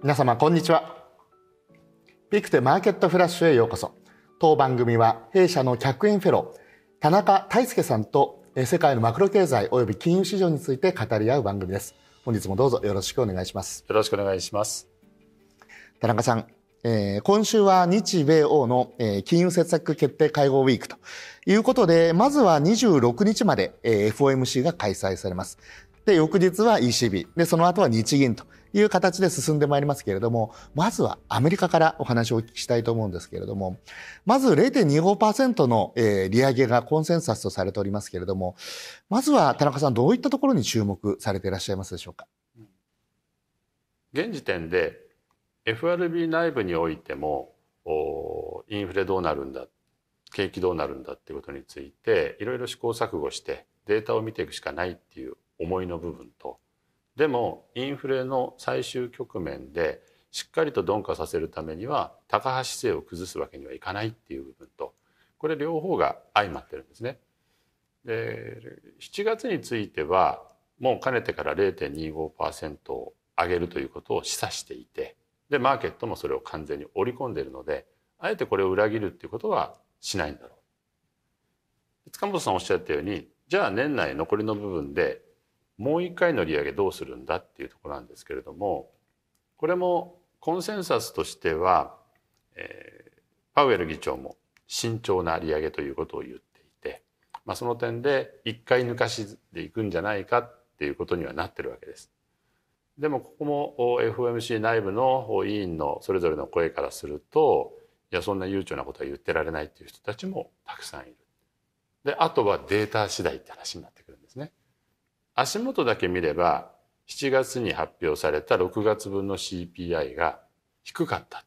皆様こんにちは。ピクテマーケットフラッシュへようこそ。当番組は弊社の客員フェロー田中大輔さんと世界のマクロ経済及び金融市場について語り合う番組です。本日もどうぞよろしくお願いします。よろしくお願いします。田中さんえー、今週は日米欧の、えー、金融政策決定会合ウィークということで、まずは26日まで、えー、FOMC が開催されます。で、翌日は ECB。で、その後は日銀という形で進んでまいりますけれども、まずはアメリカからお話をお聞きしたいと思うんですけれども、まず0.25%の、えー、利上げがコンセンサスとされておりますけれども、まずは田中さん、どういったところに注目されていらっしゃいますでしょうか？現時点で FRB 内部においてもインフレどうなるんだ景気どうなるんだっていうことについていろいろ試行錯誤してデータを見ていくしかないっていう思いの部分とでもインフレの最終局面でしっかりと鈍化させるためには高橋姿勢を崩すわけにはいかないっていう部分とこれ両方が相まってるんですね。で7月についてはもうかねてから0.25%を上げるということを示唆していてでマーケットもそれを完全に織り込んでいるのであえてこれを裏切るっていうことはしないんだろう。塚本さんおっしゃったようにじゃあ年内残りの部分でもう一回の利上げどうするんだっていうところなんですけれどもこれもコンセンサスとしては、えー、パウエル議長も慎重な利上げということを言っていて、まあ、その点で一回抜かしでいくんじゃないかっていうことにはなってるわけです。でもここも FOMC 内部の委員のそれぞれの声からするといやそんな悠長なことは言ってられないっていう人たちもたくさんいる。であとはデータ次第って話になってくる。足元だけ見れば7月に発表された6月分の CPI が低かった。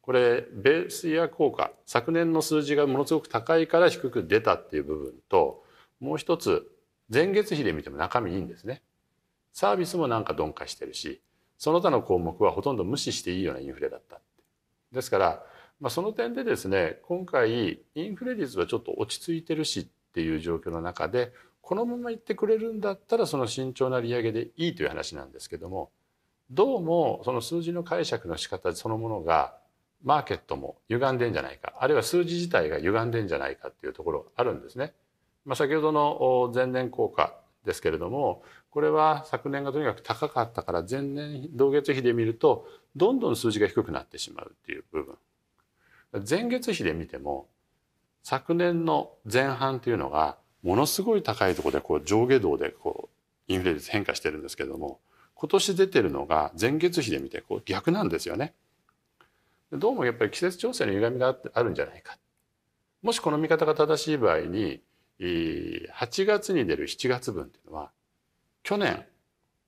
これベースイヤー効果昨年の数字がものすごく高いから低く出たっていう部分ともう一つ前月比で見ても中身いいんですね。サービスもなんか鈍化してるしその他の項目はほとんど無視していいようなインフレだった。ですから、まあ、その点でですね今回インフレ率はちょっと落ち着いてるしっていう状況の中でこのままいってくれるんだったらその慎重な利上げでいいという話なんですけどもどうもその数字の解釈の仕方そのものがマーケットも歪んでんじゃないかあるいは数字自体が歪んでんじゃないかっていうところあるんですね。まあ、先ほどの前年効果ですけれどもこれは昨年がとにかく高かったから前年同月比で見るとどんどん数字が低くなってしまうっていう部分前月比で見ても昨年の前半というのがものすごい高いところでこう上下動でこうインフレ率変化してるんですけれども今年出てるのが前月比で見てこう逆なんですよね。どうもやっぱり季節調整の歪みがあるんじゃないか。もしこの見方が正しい場合に8月に出る7月分っていうのは去年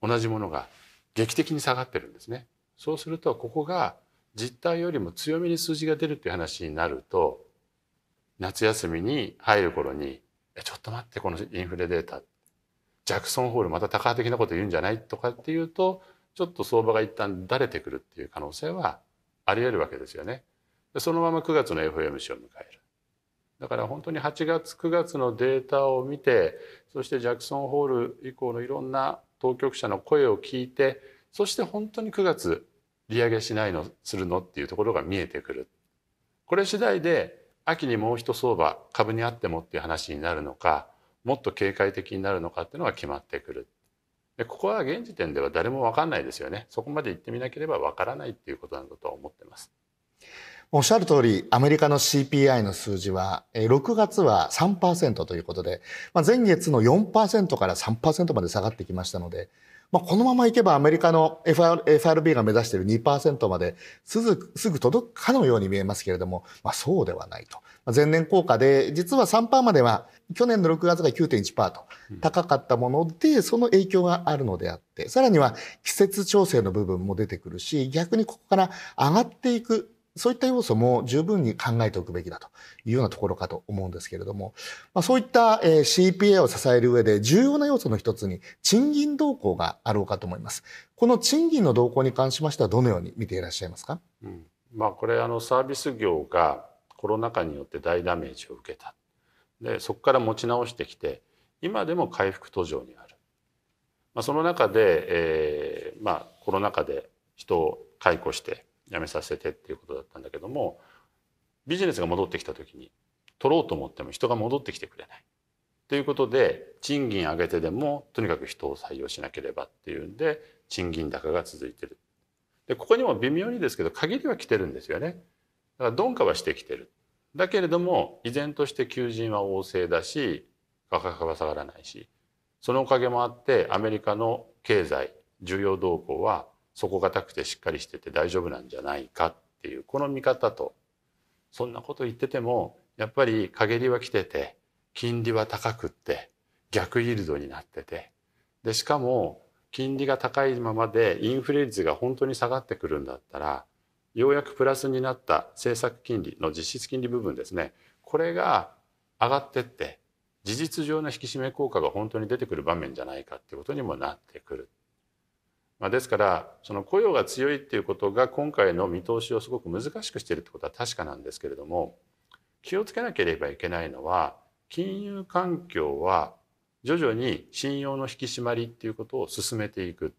同じものが劇的に下がってるんですね。そうするとここが実態よりも強めに数字が出るっていう話になると夏休みに入る頃に「と待ってこのインフレデータジャクソンホールまた高派的なこと言うんじゃない?」とかっていうとちょっと相場が一旦だれてくるっていう可能性はあり得るわけですよね。そのまま9月の FOMC を迎える。だから本当に8月9月のデータを見てそしてジャクソンホール以降のいろんな当局者の声を聞いてそして本当に9月利上げしないのするのっていうところが見えてくる。これ次第で秋にもう一相場株にあってもっていう話になるのかもっと警戒的になるのかっていうのが決まってくる。でここは現時点では誰も分かんないですよね。そこまで行ってみなければ分からないっていうことなんだと思ってます。おっしゃる通り、アメリカの CPI の数字は、6月は3%ということで、まあ、前月の4%から3%まで下がってきましたので、まあ、このままいけばアメリカの FRB が目指している2%まですぐすぐ届くかのように見えますけれども、まあ、そうではないと。前年効果で、実は3%までは去年の6月が9.1%と高かったもので、その影響があるのであって、さらには季節調整の部分も出てくるし、逆にここから上がっていくそういった要素も十分に考えておくべきだというようなところかと思うんですけれども、まあ、そういった CPA を支える上で重要な要素の一つに賃金動向があろうかと思います。この賃金の動向に関しましてはどのように見ていらっしゃいますか、うん、まあこれあのサービス業がコロナ禍によって大ダメージを受けた。でそこから持ち直してきて今でも回復途上にある。まあ、その中で、えーまあ、コロナ禍で人を解雇して辞めさせてっていうことだったんだけどもビジネスが戻ってきた時に取ろうと思っても人が戻ってきてくれない。ということで賃金上げてでもとにかく人を採用しなければっていうんで賃金高が続いてる。でここにも微妙にですけど限りは来てるんですよね。だから鈍化はしてきてる。だけれども依然として求人は旺盛だし価格は下がらないしそのおかげもあってアメリカの経済需要動向は底堅くてしっかりしてて大丈夫なんじゃないかっていうこの見方とそんなこと言っててもやっぱり陰りは来てて金利は高くって逆イールドになっててでしかも金利が高いままでインフレ率が本当に下がってくるんだったらようやくプラスになった政策金利の実質金利部分ですねこれが上がってって事実上の引き締め効果が本当に出てくる場面じゃないかっていうことにもなってくる。まあ、ですからその雇用が強いっていうことが今回の見通しをすごく難しくしているってことは確かなんですけれども気をつけなければいけないのは金融環境は徐々に信用の引き締まりっていうことを進めていく。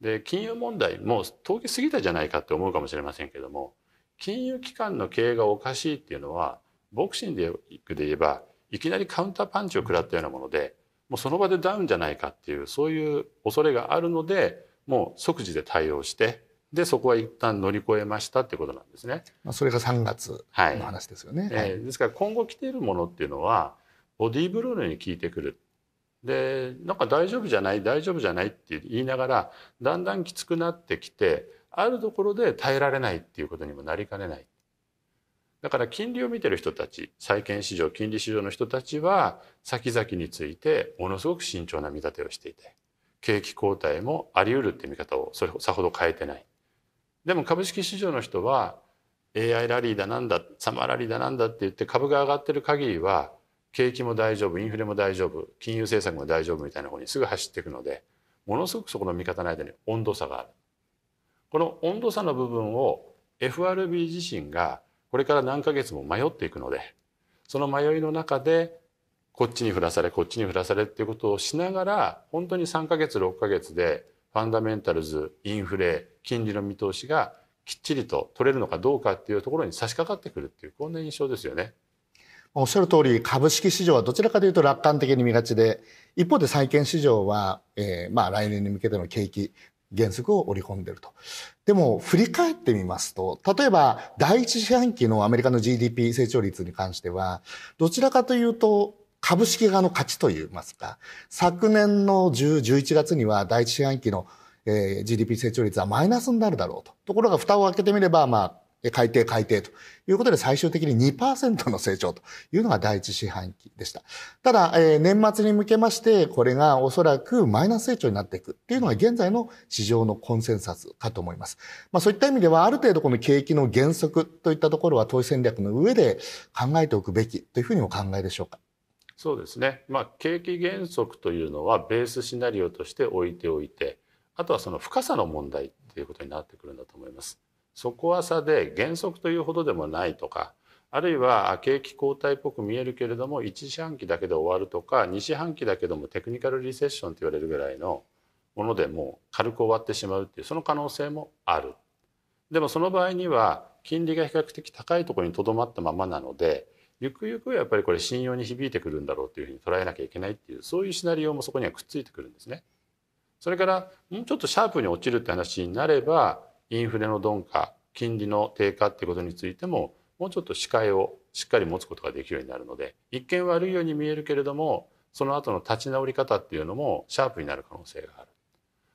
で金融問題も通り過ぎたじゃないかって思うかもしれませんけども金融機関の経営がおかしいっていうのはボクシングで言えばいきなりカウンターパンチを食らったようなものでもうその場でダウンじゃないかっていうそういう恐れがあるのでもう即時で対応してでそこは一旦乗り越えましたってことなんですね。まあ、それが3月の話ですよね。はい、えー、ですから今後来ているものっていうのはボディーブローに効いてくる。でなんか大丈夫じゃない大丈夫じゃないって言いながらだんだんきつくなってきてあるところで耐えられないっていうことにもなりかねない。だから金利を見てる人たち債券市場金利市場の人たちは先々についてものすごく慎重な見立てをしていて景気後退もあり得るって見方をそれさほど変えてない。でも株式市場の人は AI ラリーだなんだサマーラリーだなんだって言って株が上がってる限りは景気も大丈夫インフレも大丈夫金融政策も大丈夫みたいな方にすぐ走っていくのでものすごくそこの見方の間に温度差がある。この温度差の部分を FRB 自身がこれから何ヶ月も迷っていくのでその迷いの中でこっちに振らされこっちに振らされっていうことをしながら本当に3ヶ月6ヶ月でファンダメンタルズインフレ金利の見通しがきっちりと取れるのかどうかっていうところに差し掛かってくるっていうこんな印象ですよね。おっしゃる通り株式市場はどちらかというと楽観的に見がちで一方で債券市場は、えー、まあ来年に向けての景気原則を織り込んでると。でも振り返ってみますと例えば第一四半期のアメリカの GDP 成長率に関してはどちらかというと株式側の勝ちといいますか昨年の10、11月には第一四半期のえー、GDP 成長率はマイナスになるだろうと。ところが蓋を開けてみれば、まあ、改定改定ということで最終的に2%の成長というのが第一四半期でした。ただ、え、年末に向けましてこれがおそらくマイナス成長になっていくっていうのが現在の市場のコンセンサスかと思います。まあそういった意味ではある程度この景気の原則といったところは投資戦略の上で考えておくべきというふうにお考えでしょうか。そうですね。まあ景気原則というのはベースシナリオとして置いておいてあとはその深さの問題っていうことになってくるんだと思います。底浅で原則というほどでもないとかあるいは景気後退っぽく見えるけれども1四半期だけで終わるとか2四半期だけどもテクニカルリセッションと言われるぐらいのものでも軽く終わってしまうっていうその可能性もある。でもその場合には金利が比較的高いところにとどまったままなのでゆくゆくはやっぱりこれ信用に響いてくるんだろうというふうに捉えなきゃいけないっていうそういうシナリオもそこにはくっついてくるんですね。それからもうちょっとシャープに落ちるって話になればインフレの鈍化金利の低下っていうことについてももうちょっと視界をしっかり持つことができるようになるので一見悪いように見えるけれどもその後の立ち直り方っていうのもシャープになる可能性がある。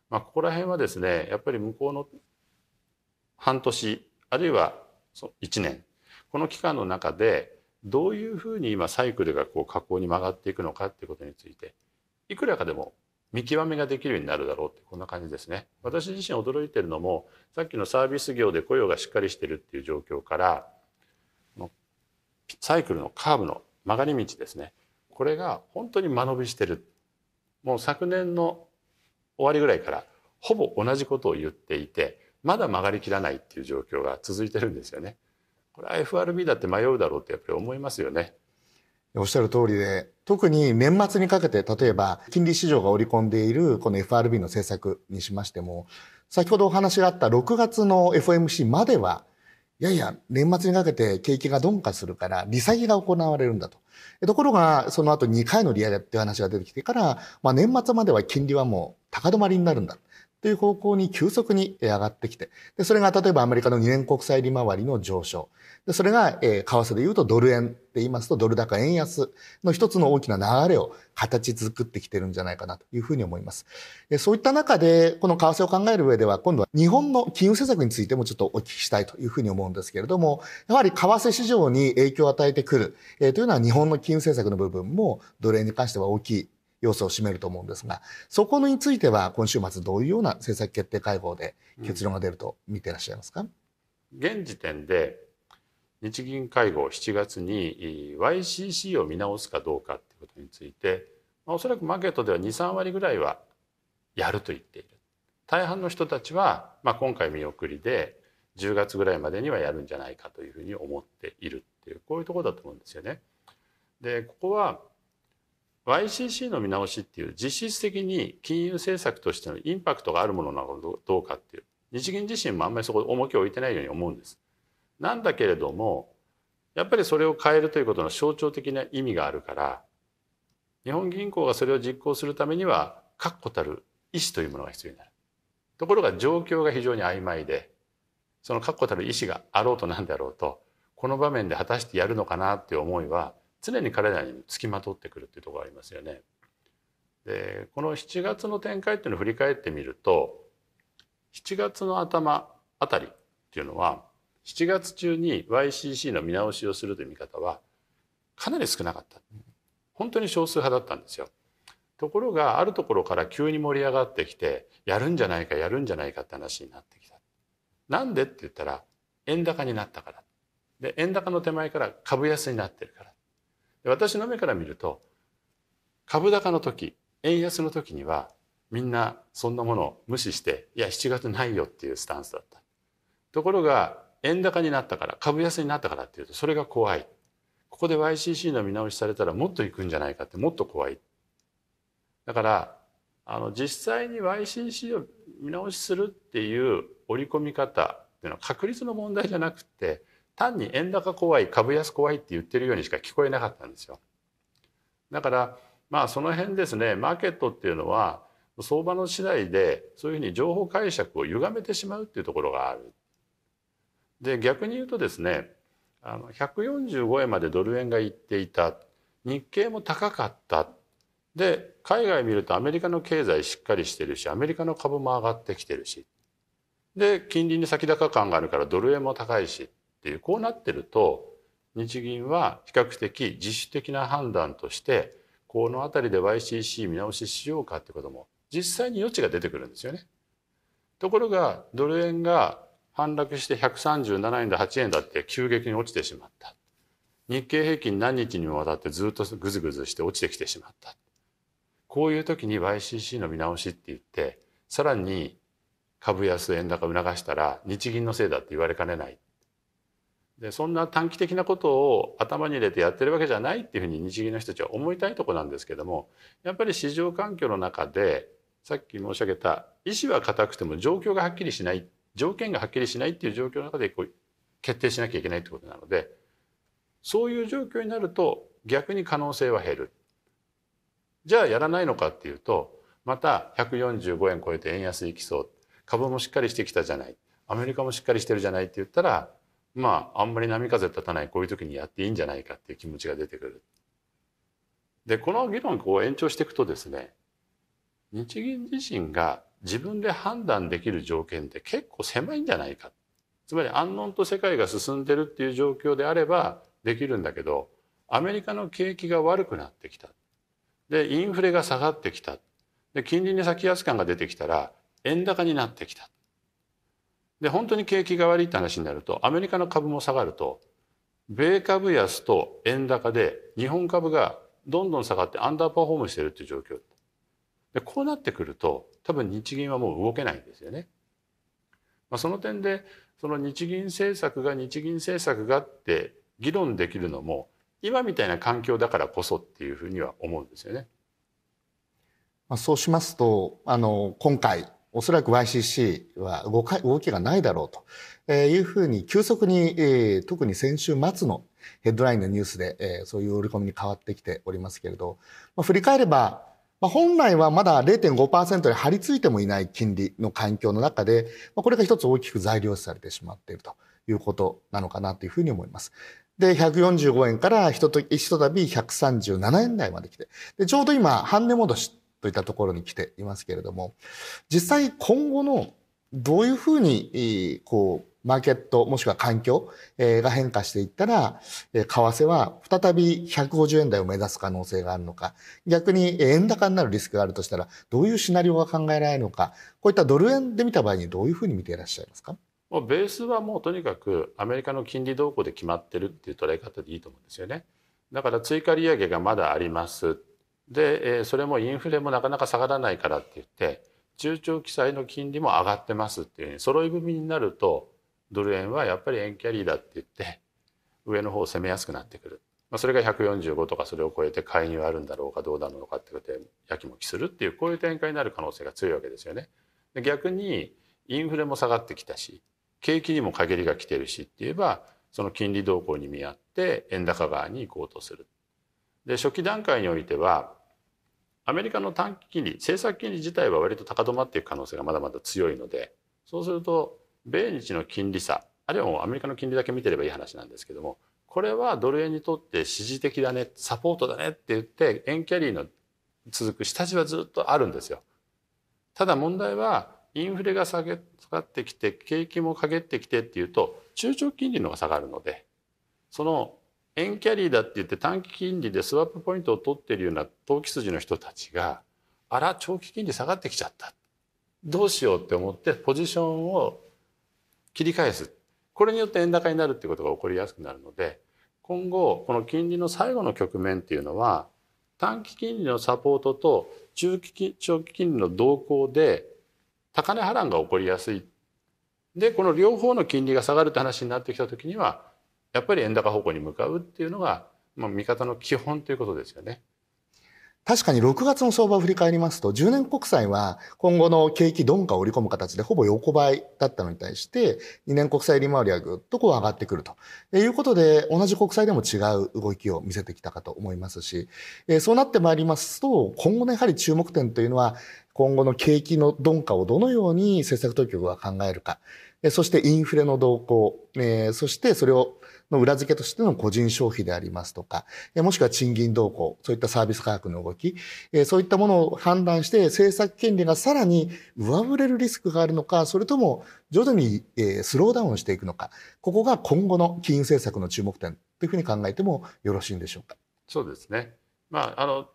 まあ、ここら辺はですねやっぱり向こうの半年あるいは1年この期間の中でどういうふうに今サイクルがこう下降に曲がっていくのかっていうことについていくらかでも見極めができるようになるだろうってこんな感じですね。私自身驚いてるのもさっきのサービス業で雇用がしっかりしてるっていう状況からサイクルのカーブの曲がり道ですねこれが本当に間延びしてるもう昨年の終わりぐらいからほぼ同じことを言っていてまだ曲がりきらないっていう状況が続いてるんですよね。これは FRB だって迷うだろうってやっぱり思いますよね。おっしゃる通りで、特に年末にかけて、例えば金利市場が織り込んでいるこの FRB の政策にしましても、先ほどお話があった6月の FOMC までは、いやいや、年末にかけて景気が鈍化するから、利下げが行われるんだと。ところが、その後2回の利上げっていう話が出てきてから、まあ、年末までは金利はもう高止まりになるんだ。という方向に急速に上がってきて、でそれが例えばアメリカの2年国債利回りの上昇。でそれが、えー、為替で言うとドル円って言いますとドル高円安の一つの大きな流れを形作ってきてるんじゃないかなというふうに思います。でそういった中で、この為替を考える上では、今度は日本の金融政策についてもちょっとお聞きしたいというふうに思うんですけれども、やはり為替市場に影響を与えてくる、えー、というのは日本の金融政策の部分もドル円に関しては大きい要素を占めると思うんですが、そこについては今週末どういうような政策決定会合で結論が出ると見ていらっしゃいますか、現時点で日銀会合7月に YCC を見直すかどうかということについて、まあ、おそらくマーケットでは23割ぐらいはやると言っている。大半の人たちは、まあ、今回見送りで10月ぐらいまでにはやるんじゃないかというふうに思っているっていうこういうところだと思うんですよね。でここは YCC の見直しっていう実質的に金融政策としてのインパクトがあるものなのかどうかっていう日銀自身もあんまりそこ重きを置いてないように思うんです。なんだけれどもやっぱりそれを変えるということの象徴的な意味があるから日本銀行がそれを実行するためには確固たる意思というものが必要になる。ところが状況が非常に曖昧でその確固たる意思があろうとなんであろうとこの場面で果たしてやるのかなっていう思いは常に彼らにつきまとってくるっていうところありますよね。でこの7月の展開っていうのを振り返ってみると7月の頭あたりっていうのは7月中に YCC の見直しをするという見方はかなり少なかった本当に少数派だったんですよ。ところがあるところから急に盛り上がってきてやるんじゃないかやるんじゃないかって話になってきた。なんでって言ったら円高になったから。で円高の手前から株安になってるから。私の目から見ると株高の時円安の時にはみんなそんなものを無視していや7月ないよっていうスタンスだった。ところが円高になったから株安になったからっていうとそれが怖い。ここで YCC の見直しされたらもっといくんじゃないかってもっと怖い。だからあの実際に YCC を見直しするっていう織り込み方っていうのは確率の問題じゃなくて単に円高怖い株安怖いって言ってるようにしか聞こえなかったんですよ。だからまあその辺ですねマーケットっていうのは相場の次第でそういうふうに情報解釈を歪めてしまうっていうところがある。で逆に言うとですねあの145円までドル円が行っていた日経も高かったで海外見るとアメリカの経済しっかりしてるしアメリカの株も上がってきてるしで金利に先高感があるからドル円も高いしっていうこうなってると日銀は比較的自主的な判断としてこの辺りで YCC 見直ししようかってことも実際に余地が出てくるんですよね。ところがドル円が反落して137円だ8円だって急激に落ちてしまった。日経平均何日にもわたってずっとグズグズして落ちてきてしまった。こういう時に YCC の見直しって言ってさらに株安円高促したら日銀のせいだって言われかねないでそんな短期的なことを頭に入れてやってるわけじゃないっていうふうに日銀の人たちは思いたいとこなんですけどもやっぱり市場環境の中でさっき申し上げた意思は固くても状況がはっきりしない条件がはっきりしないっていう状況の中でこう決定しなきゃいけないってことなのでそういう状況になると逆に可能性は減る。じゃあやらないのかっていうとまた145円超えて円安いきそう株もしっかりしてきたじゃないアメリカもしっかりしてるじゃないって言ったらまああんまり波風立たないこういう時にやっていいんじゃないかっていう気持ちが出てくる。でこの議論をこう延長していくとですね日銀自身が自分で判断できる条件って結構狭いんじゃないか。つまり安穏と世界が進んでるっていう状況であればできるんだけどアメリカの景気が悪くなってきた。でインフレが下がってきた。で金利に先安感が出てきたら円高になってきた。で本当に景気が悪いって話になるとアメリカの株も下がると米株安と円高で日本株がどんどん下がってアンダーパフォームしてるっていう状況でこうなってくると多分日銀はもう動けないんですよね。まあ、その点でその日銀政策が日銀政策がって議論できるのも今みたいな環境だからこそっていうふうには思うんですよね。まあ、そうしますとあの今回おそらく YCC は動か動きがないだろうと。いうふうに急速に、えー、特に先週末のヘッドラインのニュースで、えー、そういう織り込みに変わってきておりますけれど、まあ、振り返れば、まあ、本来はまだ0.5%に張り付いてもいない金利の環境の中で、まあ、これが一つ大きく材料視されてしまっているということなのかなというふうに思います。で、145円からひととひとたび137円台まで来て、で、ちょうど今、半値戻しといったところに来ていますけれども、実際今後のどういうふうに、こう、マーケットもしくは環境が変化していったら、為替は再び150円台を目指す可能性があるのか、逆に円高になるリスクがあるとしたら、どういうシナリオが考えられるのか、こういったドル円で見た場合にどういうふうに見ていらっしゃいますか？もうベースはもうとにかくアメリカの金利動向で決まってるっていう捉え方でいいと思うんですよね。だから追加利上げがまだあります。で、それもインフレもなかなか下がらないからって言って、中長期債の金利も上がってますっていうふうに揃い踏みになると、ドル円はやっぱり円キャリーだって言って、上の方を攻めやすくなってくる。まあ、それが145とかそれを超えて介入あるんだろうかどうなのかってことでやきもきするっていうこういう展開になる可能性が強いわけですよね。逆にインフレも下がってきたし景気にも陰りが来てるしって言えばその金利動向に見合って円高側に行こうとする。で初期段階においてはアメリカの短期金利政策金利自体は割と高止まっていく可能性がまだまだ強いのでそうすると米日の金利差あるいはもうアメリカの金利だけ見てればいい話なんですけどもこれはドル円にとって支持的だねサポートだねって言って円キャリーの続く下地はずっとあるんですよ。ただ問題はインフレが下げ下がってきて景気も陰ってきてっていうと中長金利の方が下がるのでその円キャリーだって言って短期金利でスワップポイントを取ってるような投機筋の人たちがあら長期金利下がってきちゃった。どうしようって思ってポジションを切り返す。これによって円高になるっていうことが起こりやすくなるので今後この金利の最後の局面っていうのは短期金利のサポートと中期長期金利の動向で高値波乱が起こりやすい。でこの両方の金利が下がるって話になってきた時にはやっぱり円高方向に向かうっていうのが、まあ、見方の基本ということですよね。確かに6月の相場を振り返りますと、10年国債は今後の景気鈍化を織り込む形でほぼ横ばいだったのに対して、2年国債利回りはぐっとこう上がってくると。いうことで、同じ国債でも違う動きを見せてきたかと思いますし、そうなってまいりますと、今後のやはり注目点というのは、今後の景気の鈍化をどのように政策当局が考えるか、そしてインフレの動向、そしてそれをの裏付けとしての個人消費でありますとか、もしくは賃金動向、そういったサービス価格の動き、そういったものを判断して政策権利がさらに上振れるリスクがあるのか、それとも徐々にスローダウンしていくのか、ここが今後の金融政策の注目点というふうに考えてもよろしいんでしょうか？そうですね。まあ、あの、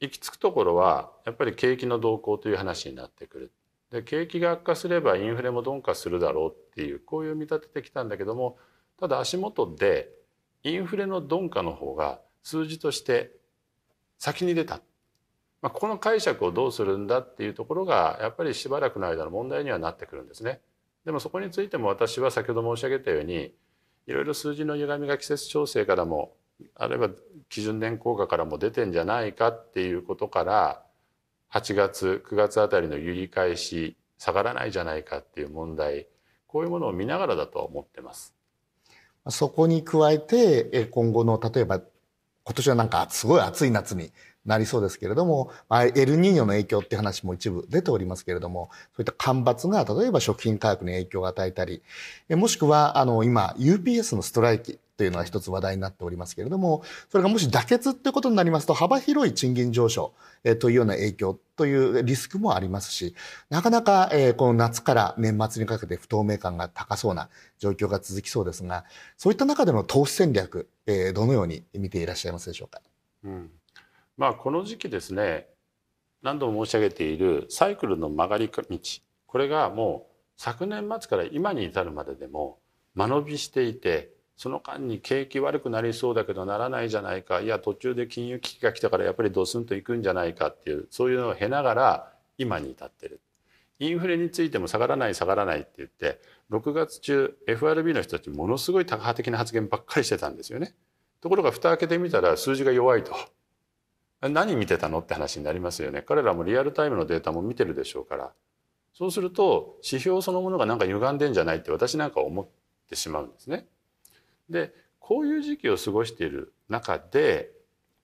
行き着くところは、やっぱり景気の動向という話になってくる。で景気が悪化すればインフレも鈍化するだろうっていうこういう見立ててきたんだけどもただ足元でインフレの鈍化の方が数字として先に出た。まあ、この解釈をどうするんだっていうところがやっぱりしばらくの間の問題にはなってくるんですね。でもそこについても私は先ほど申し上げたようにいろいろ数字の歪みが季節調整からもあるいは基準年効果からも出てんじゃないかっていうことから8月9月あたりの揺り返し下がらないじゃないかっていう問題こういうものを見ながらだと思ってます。そこに加えて、今後の、例えば、今年はなんかすごい暑い夏になりそうですけれども、エルニーニョの影響って話も一部出ておりますけれども、そういった干ばつが例えば食品価格に影響を与えたり、もしくは、あの、今、UPS のストライキというのは一つ話題になっておりますけれども、それがもし妥結ってことになりますと、幅広い賃金上昇、というような影響というリスクもありますし、なかなか、この夏から年末にかけて不透明感が高そうな状況が続きそうですが、そういった中での投資戦略、どのように見ていらっしゃいますでしょうか？うん、まあこの時期ですね、何度も申し上げているサイクルの曲がり道、これがもう昨年末から今に至るまででも間延びしていて、その間に景気悪くなりそうだけどならないじゃないかいや途中で金融危機が来たからやっぱりドスンといくんじゃないかっていうそういうのを経ながら今に至ってる。インフレについても下がらない下がらないって言って6月中 FRB の人たちものすごいタカ派的な発言ばっかりしてたんですよね。ところが蓋開けてみたら数字が弱いと。何見てたのって話になりますよね。彼らもリアルタイムのデータも見てるでしょうから。そうすると指標そのものがなんか歪んでんじゃないって私なんか思ってしまうんですね。でこういう時期を過ごしている中で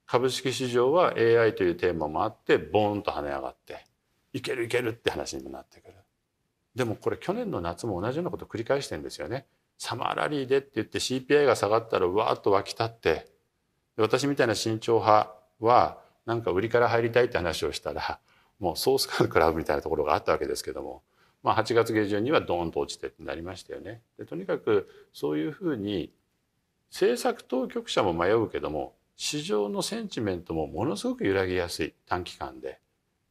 株式市場は AI というテーマもあってボーンと跳ね上がっていけるいけるって話にもなってくる。でもこれ去年の夏も同じようなこと繰り返してるんですよね。サマーラリーでって言って CPI が下がったらわーっと湧き立って私みたいな慎重派はなんか売りから入りたいって話をしたらもうソースカルクラブみたいなところがあったわけですけども、まあ、8月下旬にはドーンと落ちてってなりましたよね。でとにかくそういうふうに政策当局者も迷うけども市場のセンチメントもものすごく揺らぎやすい短期間で。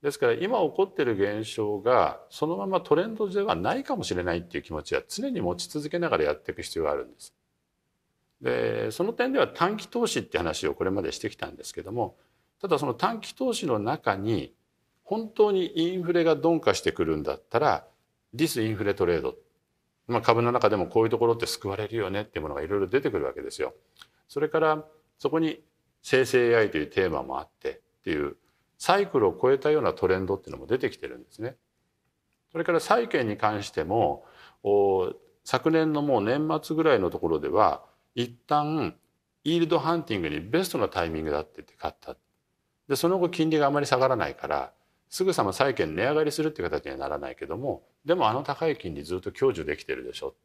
ですから今起こってる現象がそのままトレンドではないかもしれないっていう気持ちは常に持ち続けながらやっていく必要があるんです。でその点では短期投資って話をこれまでしてきたんですけどもただその短期投資の中に本当にインフレが鈍化してくるんだったらディスインフレトレード、まあ、株の中でもこういうところって救われるよねっていうものがいろいろ出てくるわけですよ。それからそこに生成 AI というテーマもあってっていうサイクルを超えたようなトレンドっていうのも出てきてるんですね。それから債券に関しても昨年のもう年末ぐらいのところでは一旦イールドハンティングにベストなタイミングだって言って買ったでその後金利があまり下がらないからすぐさま債券値上がりするっていう形にはならないけどもでもあの高い金利ずっと享受できてるでしょ。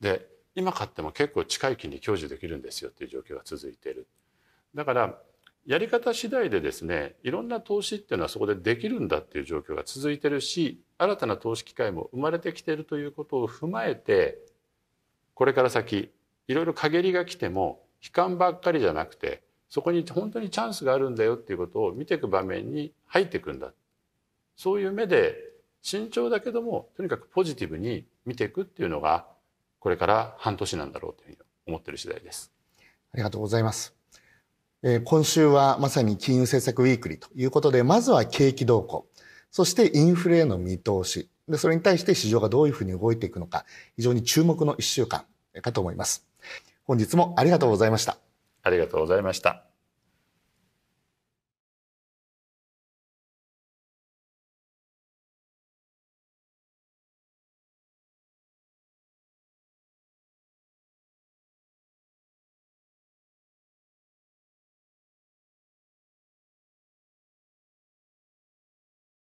で今買っても結構近い金利享受できるんですよっていう状況が続いている。だからやり方次第でですねいろんな投資っていうのはそこでできるんだっていう状況が続いてるし新たな投資機会も生まれてきてるということを踏まえてこれから先いろいろ陰りが来ても悲観ばっかりじゃなくてそこに本当にチャンスがあるんだよっていうことを見ていく場面に入っていくんだそういう目で慎重だけどもとにかくポジティブに見ていくっていうのがこれから半年なんだろうというふうに思ってる次第です。ありがとうございます。えー、今週はまさに金融政策ウィークリーということで、まずは景気動向、そしてインフレへの見通し、でそれに対して市場がどういうふうに動いていくのか、非常に注目の一週間かと思います。本日もありがとうございました。ありがとうございました。